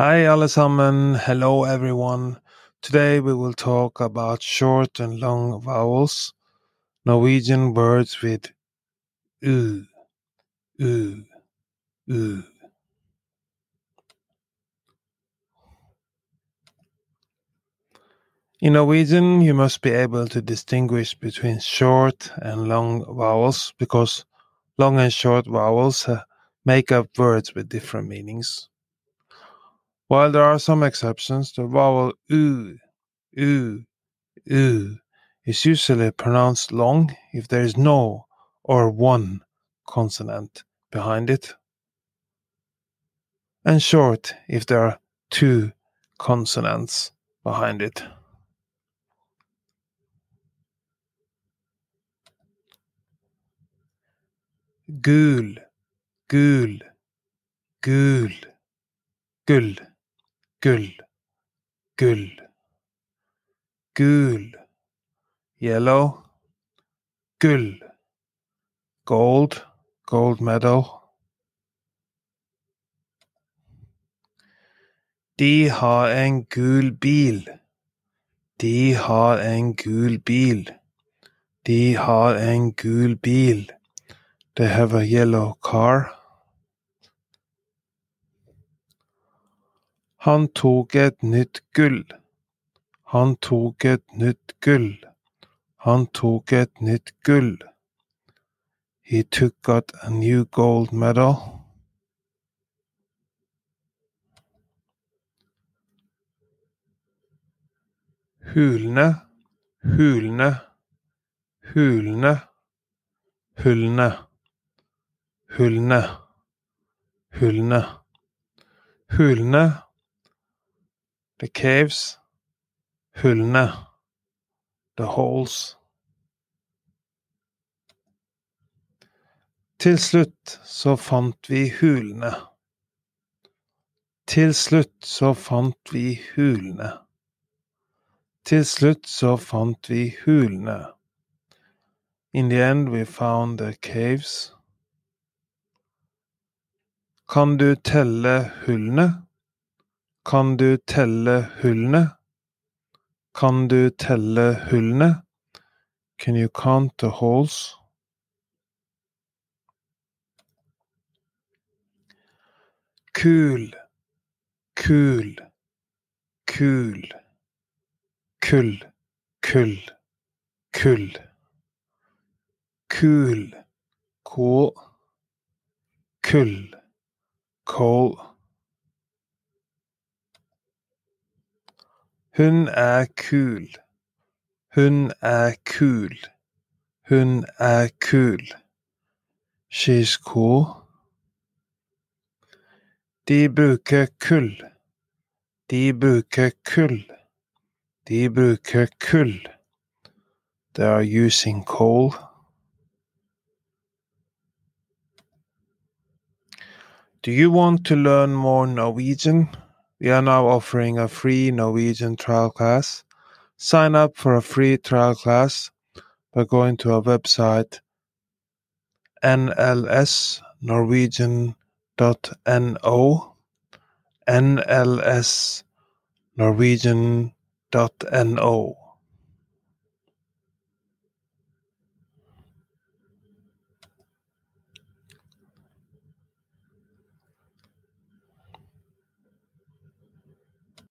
Hi allesammen, hello everyone. Today we will talk about short and long vowels, Norwegian words with u, u, u. In Norwegian, you must be able to distinguish between short and long vowels because long and short vowels uh, make up words with different meanings. While there are some exceptions, the vowel u, u, u is usually pronounced long if there is no or one consonant behind it, and short if there are two consonants behind it. Gul, gul, gul, gull, gull, gull, gul, yellow, gull, gold, gold medal. De har en gul bil. De har en gul bil. De har en gul bil. They have a yellow car. Han tok et nytt gull. Han tok et nytt gull. Han tok et nytt gull. He took out a new gold medal. Hulene, hulene, hulene, hullene, hullene, hullene, hulene, the caves, hullene, the holes. Til slutt så fant vi hulene. Til slutt så fant vi hulene. Til slutt så fant vi hulene. In the end we found the caves. Kan du telle hullene? Kan du telle hullene? Kan du telle hullene? Can you count the holes? Kul, kul, kul, kull, kull, kull, kul, kål, kull, coal. Hun er kul. Hun er kul. Hun er kul. She's cool. De bruker kull. De bruker kull. De bruker kull. They are using coal. Do you want to learn more Norwegian? We are now offering a free Norwegian trial class. Sign up for a free trial class by going to our website nlsnorwegian.no nlsnorwegian.no